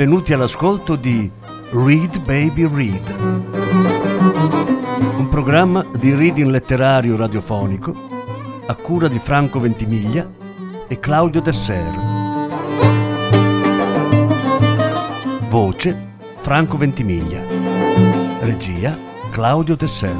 benvenuti all'ascolto di Read Baby Read, un programma di reading letterario radiofonico a cura di Franco Ventimiglia e Claudio Desser. Voce Franco Ventimiglia. Regia Claudio Desser.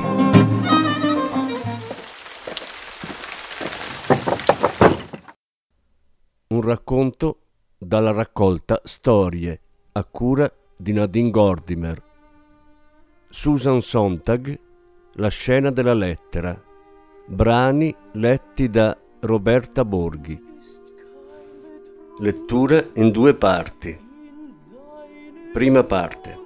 Un racconto dalla raccolta Storie a cura di Nadine Gordimer. Susan Sontag, La scena della lettera. Brani letti da Roberta Borghi. Lettura in due parti. Prima parte.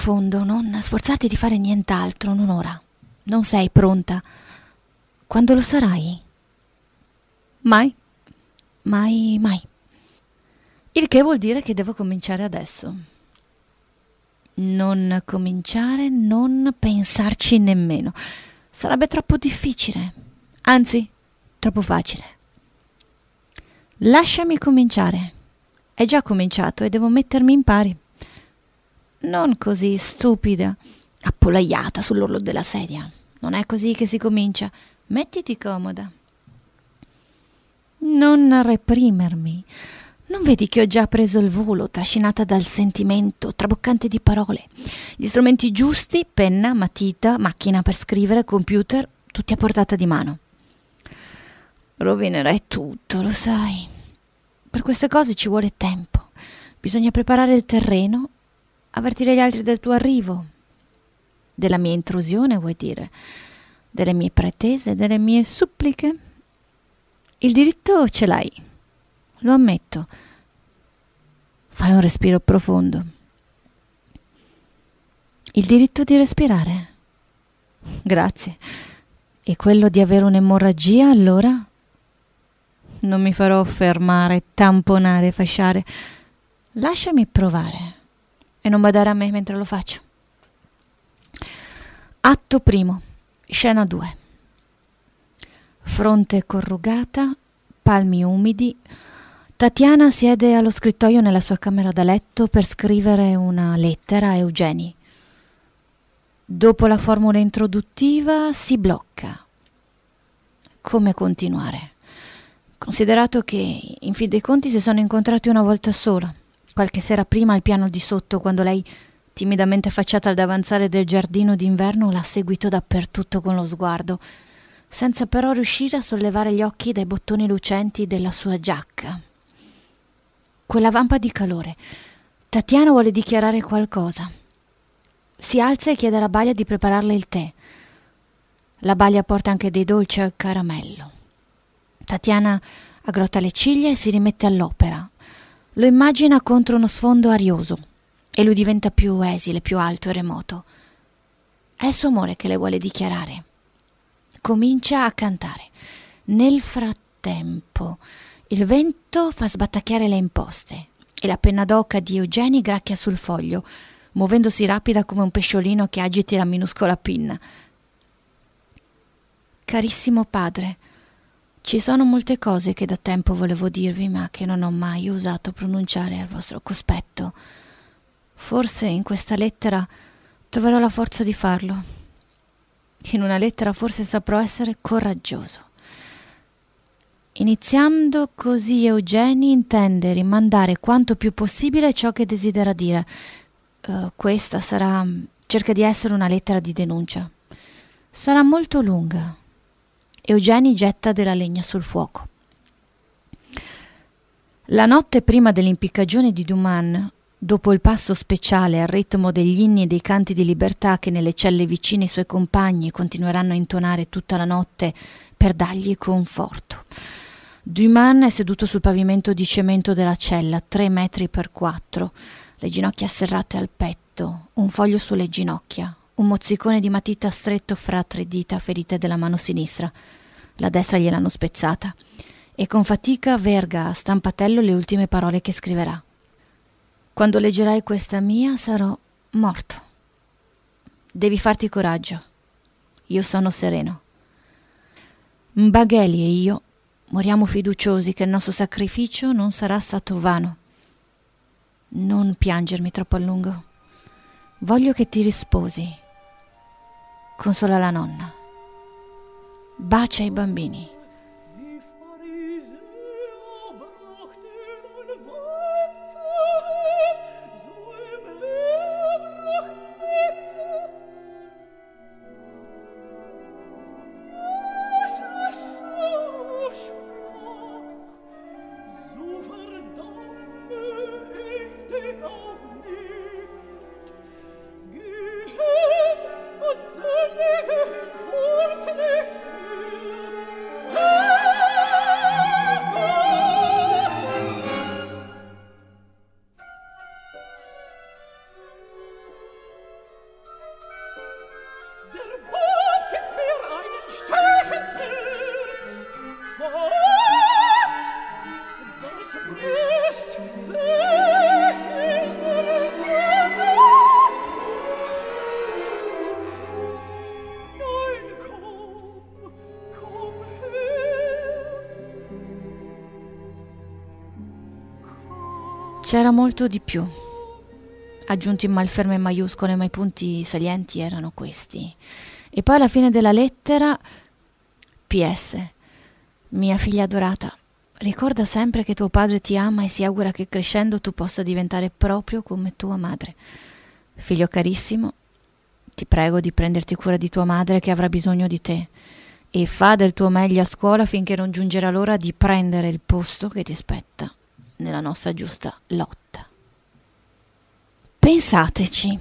Profondo, non sforzarti di fare nient'altro, non ora. Non sei pronta. Quando lo sarai? Mai. Mai, mai. Il che vuol dire che devo cominciare adesso. Non cominciare, non pensarci nemmeno. Sarebbe troppo difficile. Anzi, troppo facile. Lasciami cominciare. È già cominciato e devo mettermi in pari. Non così stupida, appollaiata sull'orlo della sedia. Non è così che si comincia. Mettiti comoda. Non reprimermi. Non vedi che ho già preso il volo, trascinata dal sentimento, traboccante di parole. Gli strumenti giusti, penna, matita, macchina per scrivere, computer, tutti a portata di mano. Rovinerai tutto, lo sai. Per queste cose ci vuole tempo. Bisogna preparare il terreno, avvertire gli altri del tuo arrivo, della mia intrusione, vuoi dire, delle mie pretese, delle mie suppliche. Il diritto ce l'hai, lo ammetto. Fai un respiro profondo. Il diritto di respirare. Grazie. E quello di avere un'emorragia, allora? Non mi farò fermare, tamponare, fasciare. Lasciami provare e non badare a me mentre lo faccio. Atto primo, scena 2. Fronte corrugata, palmi umidi. Tatiana siede allo scrittoio nella sua camera da letto per scrivere una lettera a Eugeni. Dopo la formula introduttiva si blocca. Come continuare? Considerato che in fin dei conti si sono incontrati una volta sola qualche sera prima al piano di sotto, quando lei, timidamente affacciata al davanzale del giardino d'inverno, l'ha seguito dappertutto con lo sguardo, senza però riuscire a sollevare gli occhi dai bottoni lucenti della sua giacca. Quella vampa di calore. Tatiana vuole dichiarare qualcosa. Si alza e chiede alla Baglia di prepararle il tè. La Baglia porta anche dei dolci al caramello. Tatiana aggrotta le ciglia e si rimette all'opera, lo immagina contro uno sfondo arioso e lui diventa più esile, più alto e remoto. È il suo amore che le vuole dichiarare. Comincia a cantare. Nel frattempo il vento fa sbattacchiare le imposte e la penna d'oca di Eugeni gracchia sul foglio, muovendosi rapida come un pesciolino che agiti la minuscola pinna. Carissimo padre, ci sono molte cose che da tempo volevo dirvi, ma che non ho mai osato pronunciare al vostro cospetto. Forse in questa lettera troverò la forza di farlo. In una lettera forse saprò essere coraggioso. Iniziando così Eugeni intende rimandare quanto più possibile ciò che desidera dire. Uh, questa sarà cerca di essere una lettera di denuncia. Sarà molto lunga. Eugeni getta della legna sul fuoco. La notte prima dell'impiccagione di Duman, dopo il passo speciale al ritmo degli inni e dei canti di libertà che nelle celle vicine i suoi compagni continueranno a intonare tutta la notte per dargli conforto, Duman è seduto sul pavimento di cemento della cella, tre metri per quattro, le ginocchia serrate al petto, un foglio sulle ginocchia, un mozzicone di matita stretto fra tre dita ferite della mano sinistra. La destra gliel'hanno spezzata e con fatica verga a stampatello le ultime parole che scriverà. Quando leggerai questa mia sarò morto. Devi farti coraggio. Io sono sereno. Mbagheli e io Moriamo fiduciosi che il nostro sacrificio non sarà stato vano. Non piangermi troppo a lungo. Voglio che ti risposi. Consola la nonna. Bacia i bambini. Molto di più. Aggiunti in malferme maiuscole, ma i punti salienti erano questi. E poi alla fine della lettera PS. Mia figlia adorata, ricorda sempre che tuo padre ti ama e si augura che crescendo tu possa diventare proprio come tua madre. Figlio carissimo, ti prego di prenderti cura di tua madre che avrà bisogno di te e fa del tuo meglio a scuola finché non giungerà l'ora di prendere il posto che ti spetta nella nostra giusta lotta. Pensateci,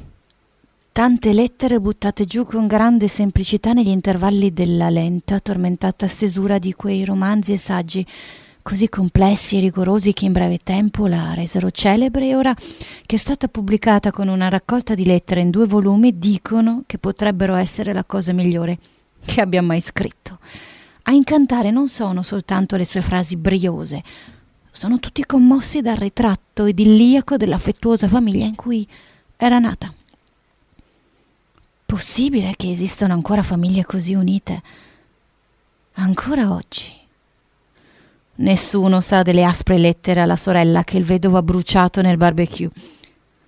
tante lettere buttate giù con grande semplicità negli intervalli della lenta, tormentata stesura di quei romanzi e saggi così complessi e rigorosi che in breve tempo la resero celebre e ora che è stata pubblicata con una raccolta di lettere in due volumi dicono che potrebbero essere la cosa migliore che abbia mai scritto. A incantare non sono soltanto le sue frasi briose, sono tutti commossi dal ritratto idilliaco dell'affettuosa famiglia in cui era nata. Possibile che esistano ancora famiglie così unite? Ancora oggi. Nessuno sa delle aspre lettere alla sorella che il vedovo ha bruciato nel barbecue.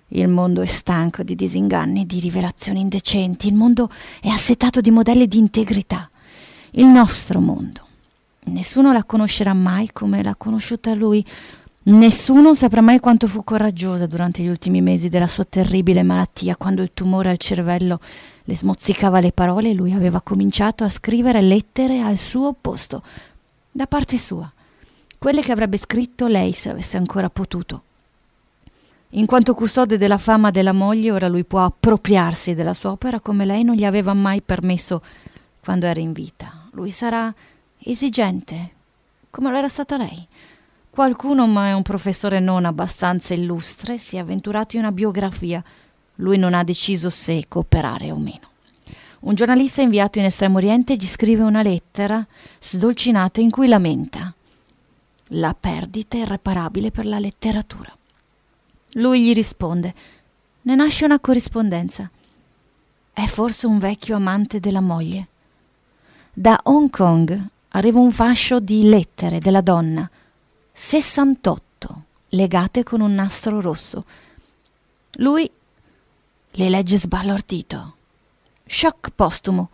Il mondo è stanco di disinganni, di rivelazioni indecenti, il mondo è assetato di modelli di integrità. Il nostro mondo Nessuno la conoscerà mai come l'ha conosciuta lui. Nessuno saprà mai quanto fu coraggiosa durante gli ultimi mesi della sua terribile malattia, quando il tumore al cervello le smozzicava le parole e lui aveva cominciato a scrivere lettere al suo opposto, da parte sua, quelle che avrebbe scritto lei se avesse ancora potuto. In quanto custode della fama della moglie, ora lui può appropriarsi della sua opera come lei non gli aveva mai permesso quando era in vita. Lui sarà esigente, come lo era stata lei. Qualcuno, ma è un professore non abbastanza illustre, si è avventurato in una biografia. Lui non ha deciso se cooperare o meno. Un giornalista inviato in Estremo Oriente gli scrive una lettera sdolcinata in cui lamenta la perdita irreparabile per la letteratura. Lui gli risponde: Ne nasce una corrispondenza. È forse un vecchio amante della moglie. Da Hong Kong arriva un fascio di lettere della donna, 68, legate con un nastro rosso. Lui Le legge sbalordito. Shock postumo.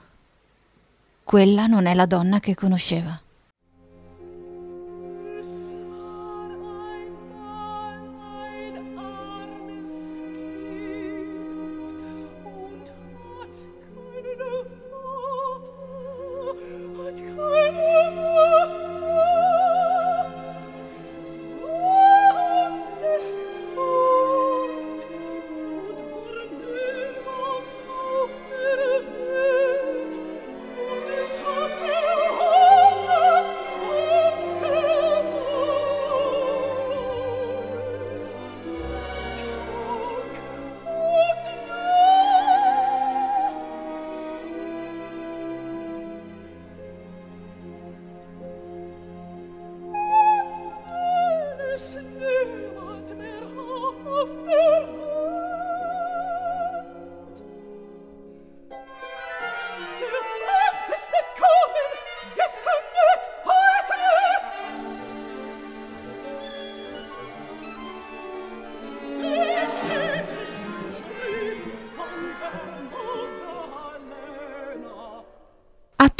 Quella non è la donna che conosceva.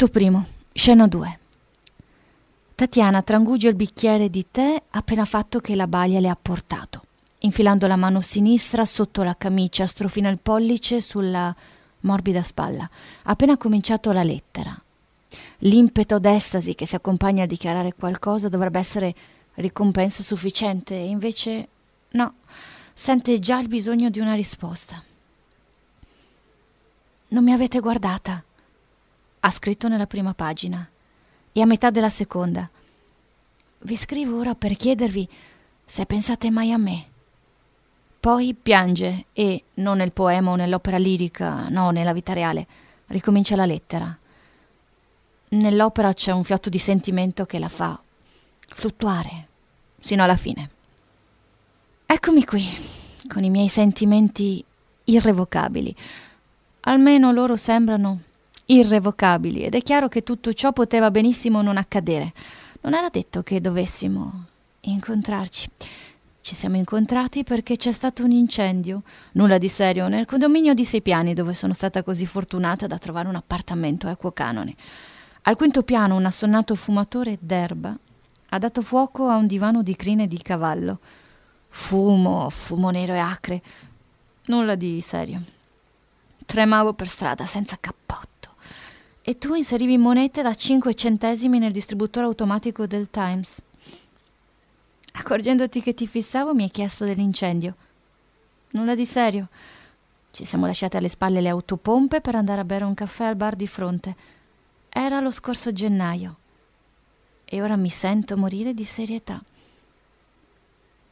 Atto primo, scena 2. Tatiana trangugia il bicchiere di tè appena fatto che la balia le ha portato. Infilando la mano sinistra sotto la camicia, strofina il pollice sulla morbida spalla. Appena cominciato la lettera. L'impeto d'estasi che si accompagna a dichiarare qualcosa dovrebbe essere ricompensa sufficiente, e invece no, sente già il bisogno di una risposta. Non mi avete guardata ha scritto nella prima pagina e a metà della seconda. Vi scrivo ora per chiedervi se pensate mai a me. Poi piange e, non nel poema o nell'opera lirica, no, nella vita reale, ricomincia la lettera. Nell'opera c'è un fiotto di sentimento che la fa fluttuare sino alla fine. Eccomi qui, con i miei sentimenti irrevocabili. Almeno loro sembrano irrevocabili ed è chiaro che tutto ciò poteva benissimo non accadere. Non era detto che dovessimo incontrarci. Ci siamo incontrati perché c'è stato un incendio, nulla di serio, nel condominio di sei piani dove sono stata così fortunata da trovare un appartamento a equo canone. Al quinto piano un assonnato fumatore d'erba ha dato fuoco a un divano di crine di cavallo. Fumo, fumo nero e acre. Nulla di serio. Tremavo per strada senza cappotto e tu inserivi monete da 5 centesimi nel distributore automatico del Times. Accorgendoti che ti fissavo, mi hai chiesto dell'incendio. Nulla di serio. Ci siamo lasciate alle spalle le autopompe per andare a bere un caffè al bar di fronte. Era lo scorso gennaio. E ora mi sento morire di serietà.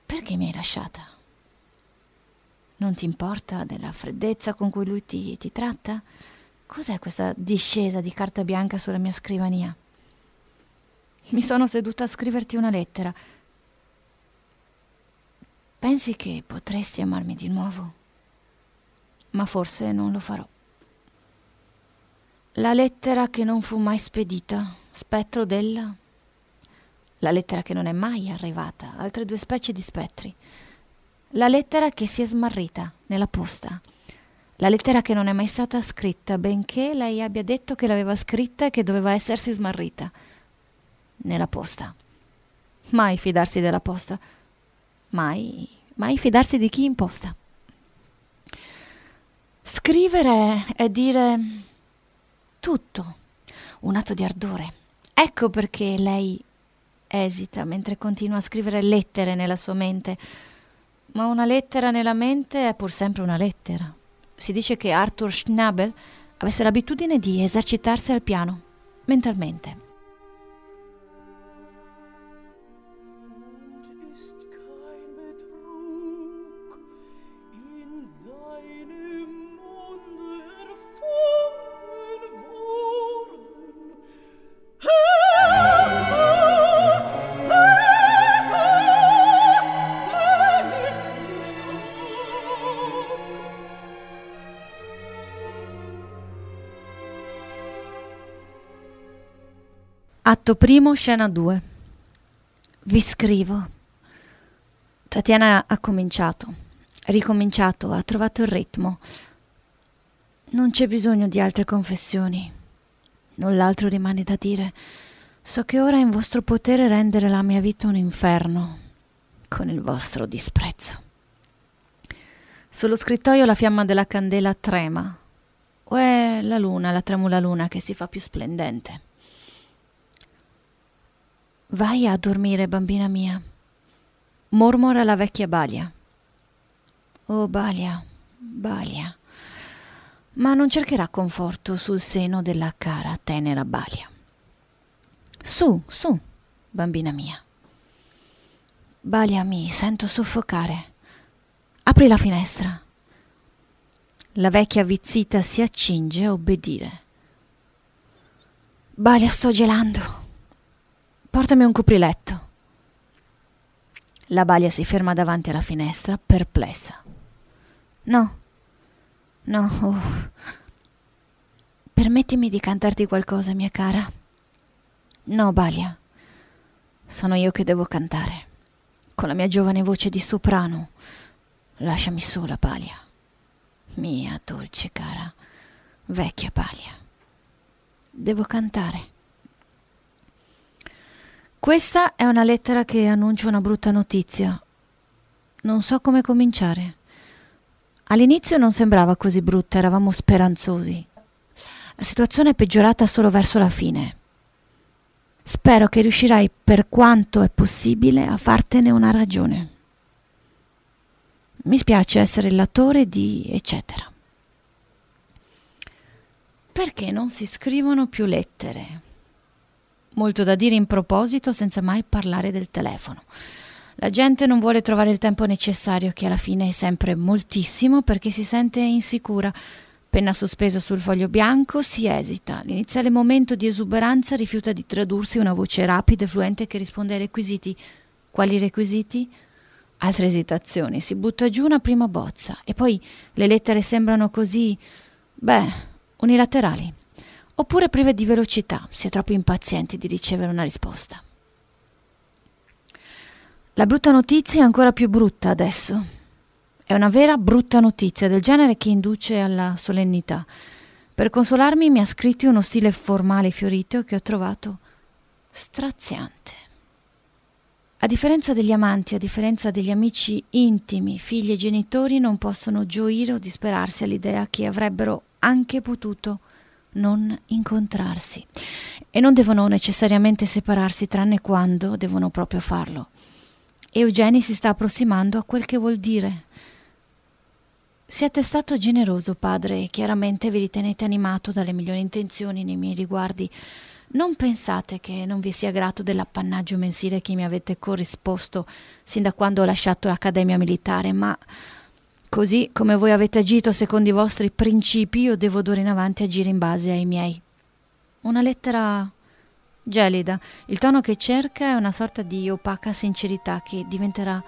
Perché mi hai lasciata? Non ti importa della freddezza con cui lui ti, ti tratta? Cos'è questa discesa di carta bianca sulla mia scrivania? Mi sono seduta a scriverti una lettera. Pensi che potresti amarmi di nuovo? Ma forse non lo farò. La lettera che non fu mai spedita, spettro della... La lettera che non è mai arrivata, altre due specie di spettri. La lettera che si è smarrita nella posta la lettera che non è mai stata scritta, benché lei abbia detto che l'aveva scritta e che doveva essersi smarrita. Nella posta. Mai fidarsi della posta. Mai, mai fidarsi di chi imposta. Scrivere è dire tutto, un atto di ardore. Ecco perché lei esita mentre continua a scrivere lettere nella sua mente. Ma una lettera nella mente è pur sempre una lettera si dice che Arthur Schnabel avesse l'abitudine di esercitarsi al piano, mentalmente. Atto primo, scena 2. Vi scrivo. Tatiana ha cominciato, ricominciato, ha trovato il ritmo. Non c'è bisogno di altre confessioni. Null'altro rimane da dire. So che ora è in vostro potere rendere la mia vita un inferno con il vostro disprezzo. Sullo scrittoio la fiamma della candela trema. O è la luna, la tremula luna, che si fa più splendente? Vai a dormire, bambina mia, mormora la vecchia Balia. Oh, Balia, Balia. Ma non cercherà conforto sul seno della cara, tenera Balia. Su, su, bambina mia. Balia, mi sento soffocare. Apri la finestra. La vecchia avvizzita si accinge a obbedire. Balia, sto gelando. Portami un copriletto. La Balia si ferma davanti alla finestra, perplessa. No, no. Oh. Permettimi di cantarti qualcosa, mia cara. No, Balia. Sono io che devo cantare. Con la mia giovane voce di soprano Lasciami sola, Palia. Mia dolce cara, vecchia Palia. Devo cantare. Questa è una lettera che annuncia una brutta notizia. Non so come cominciare. All'inizio non sembrava così brutta, eravamo speranzosi. La situazione è peggiorata solo verso la fine. Spero che riuscirai per quanto è possibile a fartene una ragione. Mi spiace essere l'attore di eccetera. Perché non si scrivono più lettere? Molto da dire in proposito senza mai parlare del telefono. La gente non vuole trovare il tempo necessario, che alla fine è sempre moltissimo, perché si sente insicura. Penna sospesa sul foglio bianco, si esita. L'iniziale momento di esuberanza rifiuta di tradursi una voce rapida e fluente che risponde ai requisiti. Quali requisiti? Altre esitazioni, si butta giù una prima bozza e poi le lettere sembrano così, beh, unilaterali. Oppure prive di velocità, è troppo impazienti di ricevere una risposta. La brutta notizia è ancora più brutta adesso. È una vera brutta notizia del genere che induce alla solennità. Per consolarmi mi ha scritto uno stile formale fiorito che ho trovato straziante. A differenza degli amanti, a differenza degli amici intimi, figli e genitori non possono gioire o disperarsi all'idea che avrebbero anche potuto non incontrarsi e non devono necessariamente separarsi tranne quando devono proprio farlo. Eugeni si sta approssimando a quel che vuol dire. Siete stato generoso, padre, e chiaramente vi ritenete animato dalle migliori intenzioni nei miei riguardi non pensate che non vi sia grato dell'appannaggio mensile che mi avete corrisposto sin da quando ho lasciato l'Accademia Militare, ma così come voi avete agito secondo i vostri principi, io devo d'ora in avanti agire in base ai miei. Una lettera gelida. Il tono che cerca è una sorta di opaca sincerità che diventerà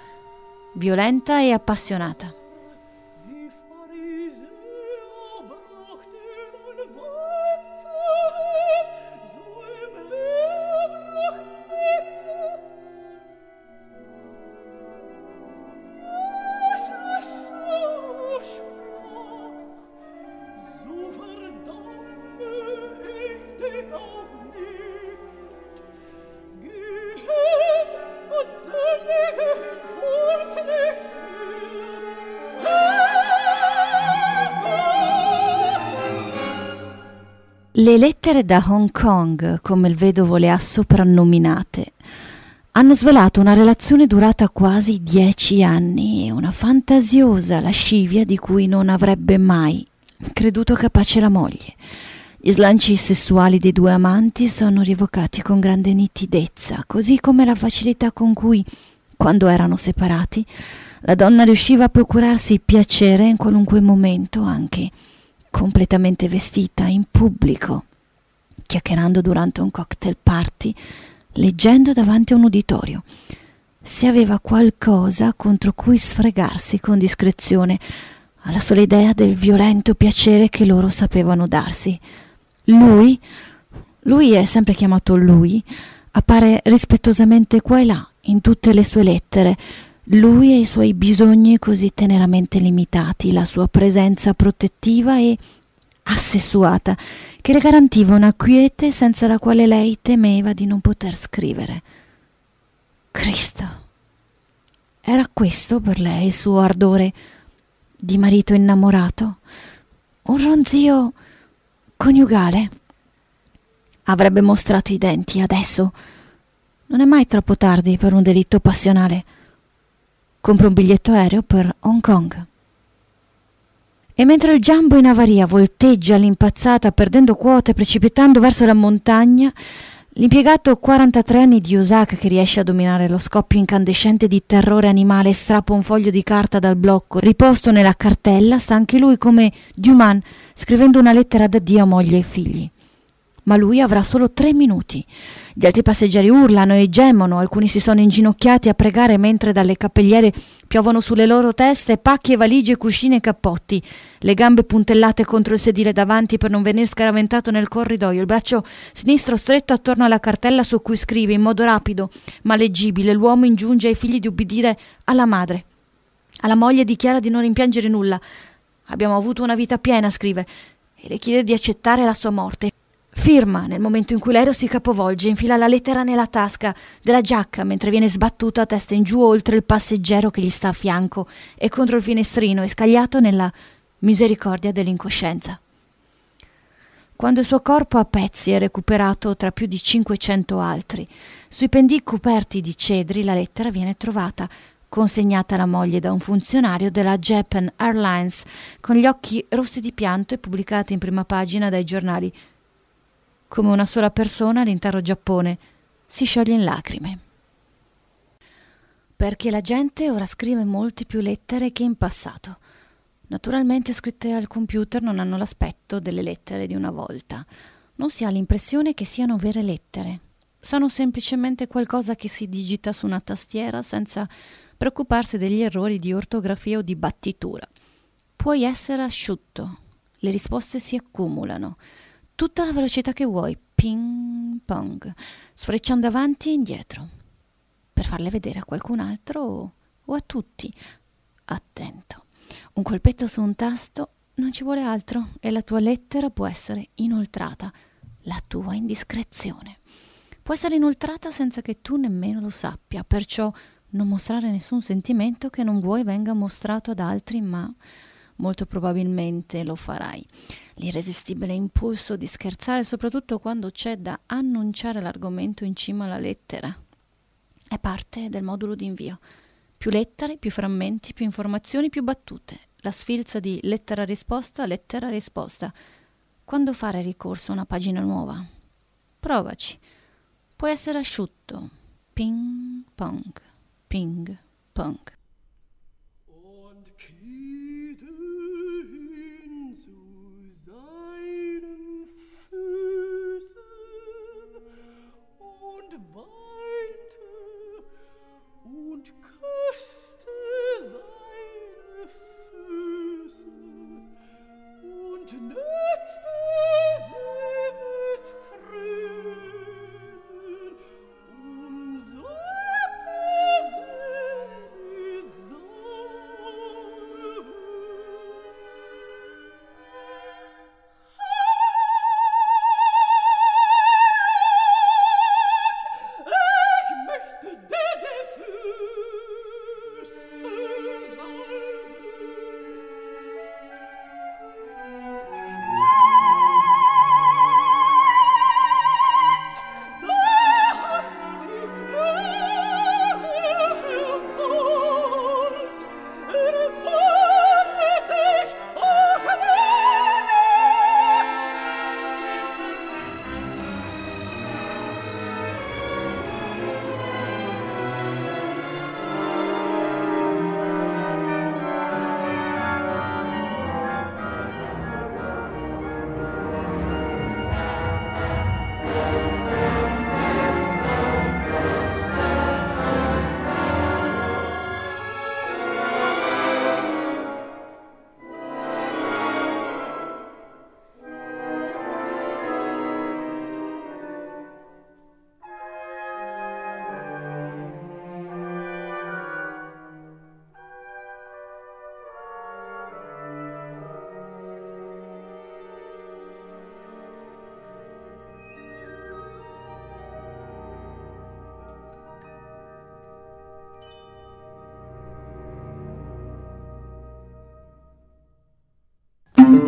violenta e appassionata. Le lettere da Hong Kong, come il vedovo le ha soprannominate, hanno svelato una relazione durata quasi dieci anni e una fantasiosa lascivia di cui non avrebbe mai creduto capace la moglie. Gli slanci sessuali dei due amanti sono rievocati con grande nitidezza, così come la facilità con cui, quando erano separati, la donna riusciva a procurarsi piacere in qualunque momento, anche completamente vestita in pubblico, chiacchierando durante un cocktail party, leggendo davanti a un uditorio. Se aveva qualcosa contro cui sfregarsi con discrezione, alla sola idea del violento piacere che loro sapevano darsi. Lui, lui è sempre chiamato lui, appare rispettosamente qua e là in tutte le sue lettere, lui e i suoi bisogni così teneramente limitati, la sua presenza protettiva e assessuata che le garantiva una quiete senza la quale lei temeva di non poter scrivere. Cristo. Era questo per lei il suo ardore di marito innamorato? Un ronzio coniugale? Avrebbe mostrato i denti adesso. Non è mai troppo tardi per un delitto passionale. Compra un biglietto aereo per Hong Kong. E mentre il Jumbo in avaria volteggia all'impazzata perdendo quote precipitando verso la montagna, l'impiegato 43 anni di Osaka che riesce a dominare lo scoppio incandescente di terrore animale strappa un foglio di carta dal blocco riposto nella cartella, sta anche lui come Duman scrivendo una lettera d'addio a moglie e figli. Ma lui avrà solo tre minuti. Gli altri passeggeri urlano e gemono, alcuni si sono inginocchiati a pregare mentre dalle cappelliere piovono sulle loro teste pacchi e valigie, cuscine e cappotti, le gambe puntellate contro il sedile davanti per non venir scaraventato nel corridoio, il braccio sinistro stretto attorno alla cartella su cui scrive in modo rapido ma leggibile l'uomo ingiunge ai figli di ubbidire alla madre. Alla moglie dichiara di non rimpiangere nulla. Abbiamo avuto una vita piena, scrive, e le chiede di accettare la sua morte. Firma nel momento in cui l'aereo si capovolge, infila la lettera nella tasca della giacca mentre viene sbattuto a testa in giù oltre il passeggero che gli sta a fianco e contro il finestrino e scagliato nella misericordia dell'incoscienza. Quando il suo corpo a pezzi è recuperato tra più di 500 altri, sui pendii coperti di cedri la lettera viene trovata, consegnata alla moglie da un funzionario della Japan Airlines, con gli occhi rossi di pianto e pubblicata in prima pagina dai giornali come una sola persona l'intero Giappone si scioglie in lacrime. Perché la gente ora scrive molte più lettere che in passato. Naturalmente scritte al computer non hanno l'aspetto delle lettere di una volta. Non si ha l'impressione che siano vere lettere. Sono semplicemente qualcosa che si digita su una tastiera senza preoccuparsi degli errori di ortografia o di battitura. Puoi essere asciutto. Le risposte si accumulano tutta la velocità che vuoi, ping pong, sfrecciando avanti e indietro, per farle vedere a qualcun altro o, a tutti. Attento, un colpetto su un tasto non ci vuole altro e la tua lettera può essere inoltrata, la tua indiscrezione. Può essere inoltrata senza che tu nemmeno lo sappia, perciò non mostrare nessun sentimento che non vuoi venga mostrato ad altri, ma molto probabilmente lo farai. L'irresistibile impulso di scherzare, soprattutto quando c'è da annunciare l'argomento in cima alla lettera, è parte del modulo di invio. Più lettere, più frammenti, più informazioni, più battute. La sfilza di lettera risposta, lettera risposta. Quando fare ricorso a una pagina nuova? Provaci. Puoi essere asciutto. Ping pong, ping pong.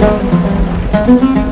Thank you.